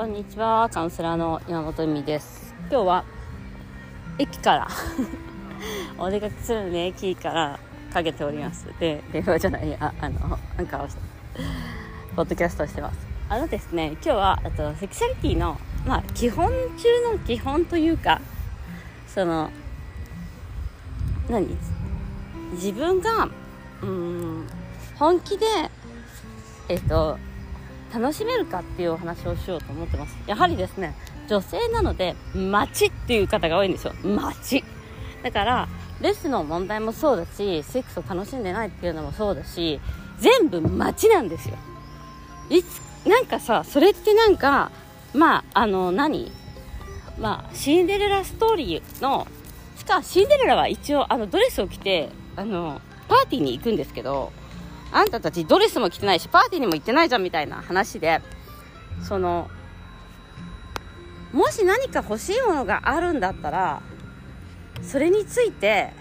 こんにちはカウンセラーの山本美です。今日は駅から お出かけするので駅からかけております。で電話じゃないああのなんかポッドキャストしてます。あのですね今日はあとセクシャリティのまあ基本中の基本というかその何自分がうん本気でえっと楽しめるかっていうお話をしようと思ってます。やはりですね女性なので街っていう方が多いんですよ。街。だからレスの問題もそうだしセックスを楽しんでないっていうのもそうだし全部街なんですよ。いつなんかさそれってなんかまああの何？まあシンデレラストーリーのしかシンデレラは一応あのドレスを着てあのパーティーに行くんですけどあんたたちドレスも着てないしパーティーにも行ってないじゃんみたいな話でそのもし何か欲しいものがあるんだったらそれについて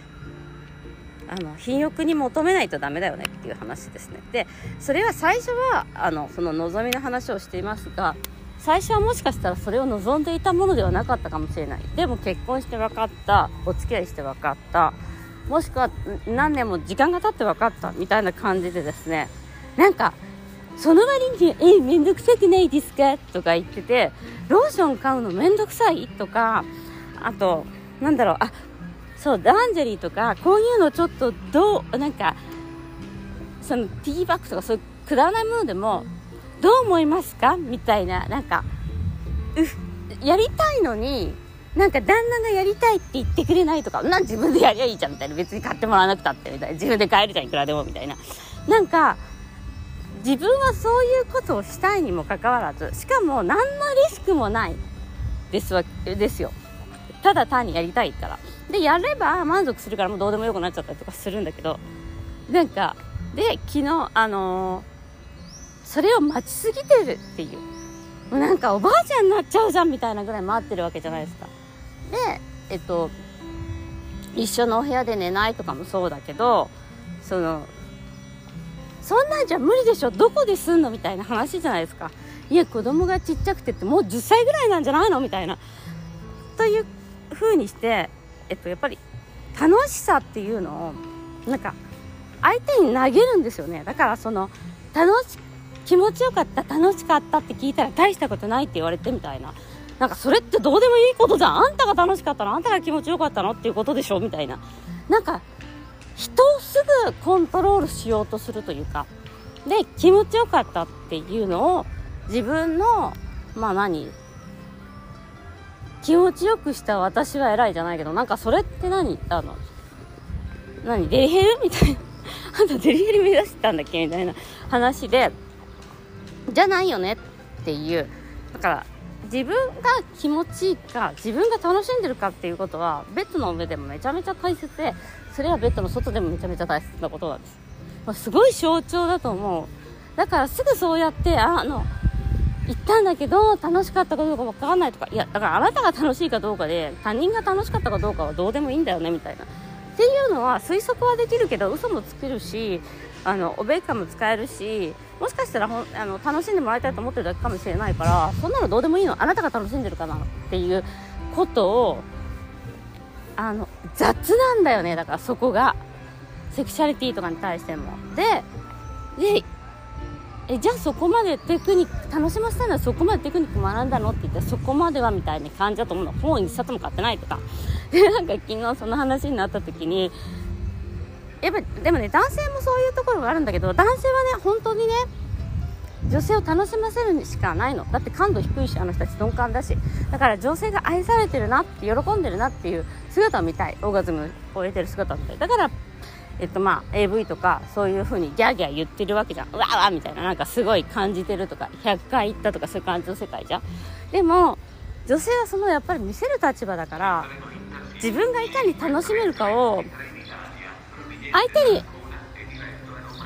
あの品欲に求めないとダメだよねっていう話ですね。でそれは最初はあのその望みの話をしていますが最初はもしかしたらそれを望んでいたものではなかったかもしれない。でも結婚して分かった。お付き合いして分かった。もしくは何年も時間が経って分かったみたいな感じでですねなんかその割に「えめんどくさくないですか?」とか言っててローション買うのめんどくさい？とかあとなんだろうあそうランジェリーとかこういうのちょっとどうなんかそのティーバッグとかそういうくだらないものでもどう思いますか？みたいななんかやりたいのになんか旦那がやりたいって言ってくれないとか、なん自分でやりゃいいじゃんみたいな。別に買ってもらわなくたってみたいな。自分で買えるじゃん、いくらでもみたいな。なんか、自分はそういうことをしたいにもかかわらず、しかも何のリスクもないですわ、ですよ。ただ単にやりたいから。で、やれば満足するからもうどうでもよくなっちゃったりとかするんだけど、なんか、で、昨日、あのー、それを待ちすぎてるっていう。もうなんかおばあちゃんになっちゃうじゃんみたいなぐらい待ってるわけじゃないですか。でえっと一緒のお部屋で寝ないとかもそうだけどそのそんなんじゃ無理でしょ。どこですんのみたいな話じゃないですか。いや子供がちっちゃくてってもう10歳ぐらいなんじゃないのみたいな。という風にしてえっとやっぱり楽しさっていうのをなんか相手に投げるんですよね。だからその楽し気持ちよかった楽しかったって聞いたら大したことないって言われてみたいな。なんかそれってどうでもいいことじゃん？あんたが楽しかったの？あんたが気持ちよかったの？っていうことでしょ？みたいな。なんか人をすぐコントロールしようとするというか。で気持ちよかったっていうのを自分のまあ何？気持ちよくした私は偉いじゃないけどなんかそれって何？あの何？デリヘル？みたいな。あんたデリヘル目指してたんだっけ？みたいな話でじゃないよねっていう。だから自分が気持ちいいか自分が楽しんでるかっていうことはベッドの上でもめちゃめちゃ大切でそれはベッドの外でもめちゃめちゃ大切なことなんです、まあ、すごい象徴だと思う。だからすぐそうやってあの行ったんだけど楽しかったかどうかわからないとかいやだからあなたが楽しいかどうかで他人が楽しかったかどうかはどうでもいいんだよねみたいな。っていうのは推測はできるけど嘘もつけるしあのおべっかも使えるしもしかしたらほんあの楽しんでもらいたいと思ってるだけかもしれないからそんなのどうでもいいの。あなたが楽しんでるかなっていうことをあの雑なんだよねだからそこがセクシャリティとかに対しても。ででえじゃあそこまでテクニック楽しませたいのはそこまでテクニック学んだのって言ったらそこまではみたいな感じだと思うの。本一冊も買ってないとか。でなんか昨日その話になった時にやっぱでもね男性もそういうところがあるんだけど男性はね本当にね女性を楽しませるしかないの。だって感度低いしあの人たち鈍感だし。だから女性が愛されてるなって喜んでるなっていう姿を見たい。オーガズムを得てる姿を見たい。だからえっとまあ AV とかそういう風にギャーギャー言ってるわけじゃん。うわーわみたいな。なんかすごい感じてるとか100回行ったとかそういう感じの世界じゃん。でも女性はそのやっぱり見せる立場だから自分がいかに楽しめるかを相手に、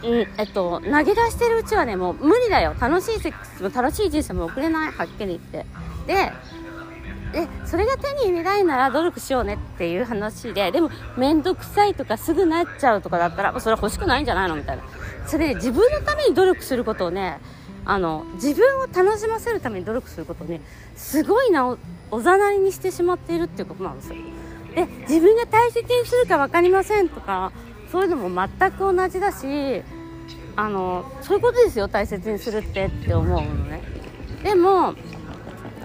うんえっと、投げ出してるうちはねもう無理だよ。楽しいセックスも楽しい人生も送れないはっきり言って。ででそれが手に入れないなら努力しようねっていう話ででも面倒くさいとかすぐなっちゃうとかだったらそれは欲しくないんじゃないのみたいな。それ、ね、自分のために努力することをねあの自分を楽しませるために努力することをねすごいなおおざなりにしてしまっているっていうことなんですよ。で自分が大切にするか分かりませんとかそういうのも全く同じだしあのそういうことですよ大切にするってって思うのね。でも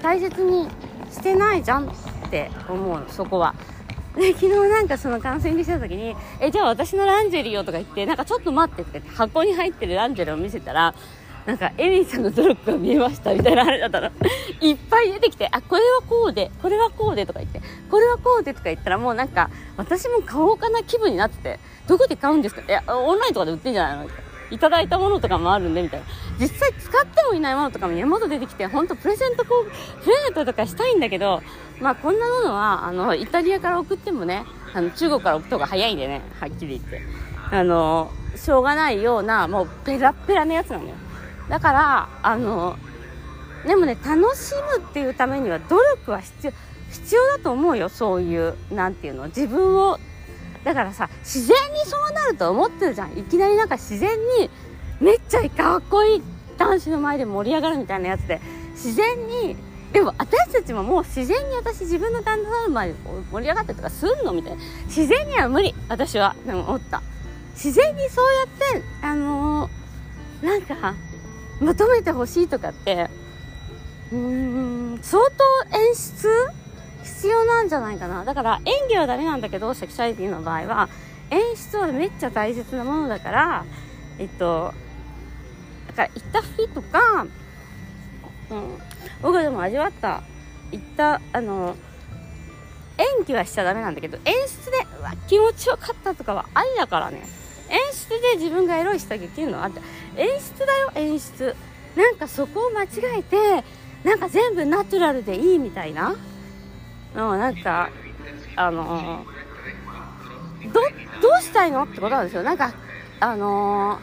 大切にしてないじゃんって思うのそこは。で昨日なんかそのカウンセリングした時に「えじゃあ私のランジェリーを」とか言ってなんかちょっと待ってって箱に入ってるランジェリーを見せたらなんかエミンさんの努力が見えましたみたいなあれだったら いっぱい出てきてあこれはこうでこれはこうでとか言って。これはこうでとか言ったらもうなんか私も買おうかな気分になってて。どこで買うんですか？いやオンラインとかで売ってんじゃないの？いただいたものとかもあるんでみたいな。実際使ってもいないものとかも山ほど出てきて本当プレゼントこうプレゼントとかしたいんだけどまあこんなものはあのイタリアから送ってもねあの中国から送った方が早いんでねはっきり言って。あのしょうがないようなもうペラペラなやつなのよだからあのでもね楽しむっていうためには努力は必要必要だと思うよそういうなんていうの自分を。だからさ自然にそうなると思ってるじゃん。いきなりなんか自然にめっちゃかっこいい男子の前で盛り上がるみたいなやつで。自然にでも私たちももう自然に私自分の旦那さんの前で盛り上がったりとかすんのみたいな。自然には無理私は。でも思った。自然にそうやってあのー、なんか求めてほしいとかってうーん相当演出必要なんじゃないかな。だから演技はダメなんだけどセクシャリティの場合は演出はめっちゃ大切なものだからえっとだから行った日とか、うん、僕でも味わった行ったあの演技はしちゃダメなんだけど演出でうわ気持ちよかったとかはありだからね。演出で自分がエロい下着着るのあって演出だよ演出。なんかそこを間違えてなんか全部ナチュラルでいいみたいな。のなんかあのどどうしたいのってことなんですよ。なんかあの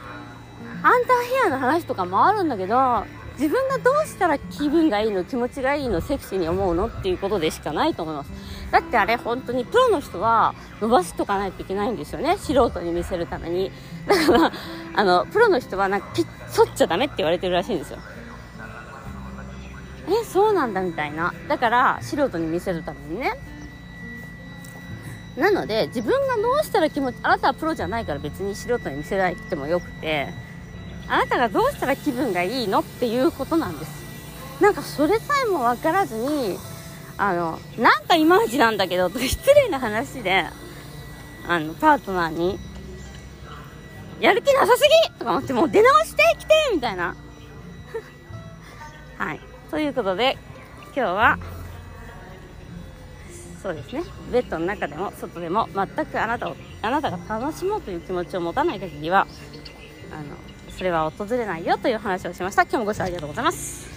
アンダーヘアの話とかもあるんだけど自分がどうしたら気分がいいの気持ちがいいのセクシーに思うのっていうことでしかないと思います。だってあれ本当にプロの人は伸ばしとかないといけないんですよね。素人に見せるために。だからあのプロの人はなんかピッ反っちゃダメって言われてるらしいんですよ。えそうなんだみたいな。だから素人に見せるためにね。なので自分がどうしたら気持ちあなたはプロじゃないから別に素人に見せなくてもよくてあなたがどうしたら気分がいいのっていうことなんです。なんかそれさえも分からずにあのなんかいまいちなんだけどと失礼な話であのパートナーにやる気なさすぎとか思ってもう出直してきてみたいな。はい。ということで今日はそうですね。ベッドの中でも外でも全くあなたをあなたが楽しもうという気持ちを持たない限りはあのそれは訪れないよという話をしました。今日もご視聴ありがとうございます。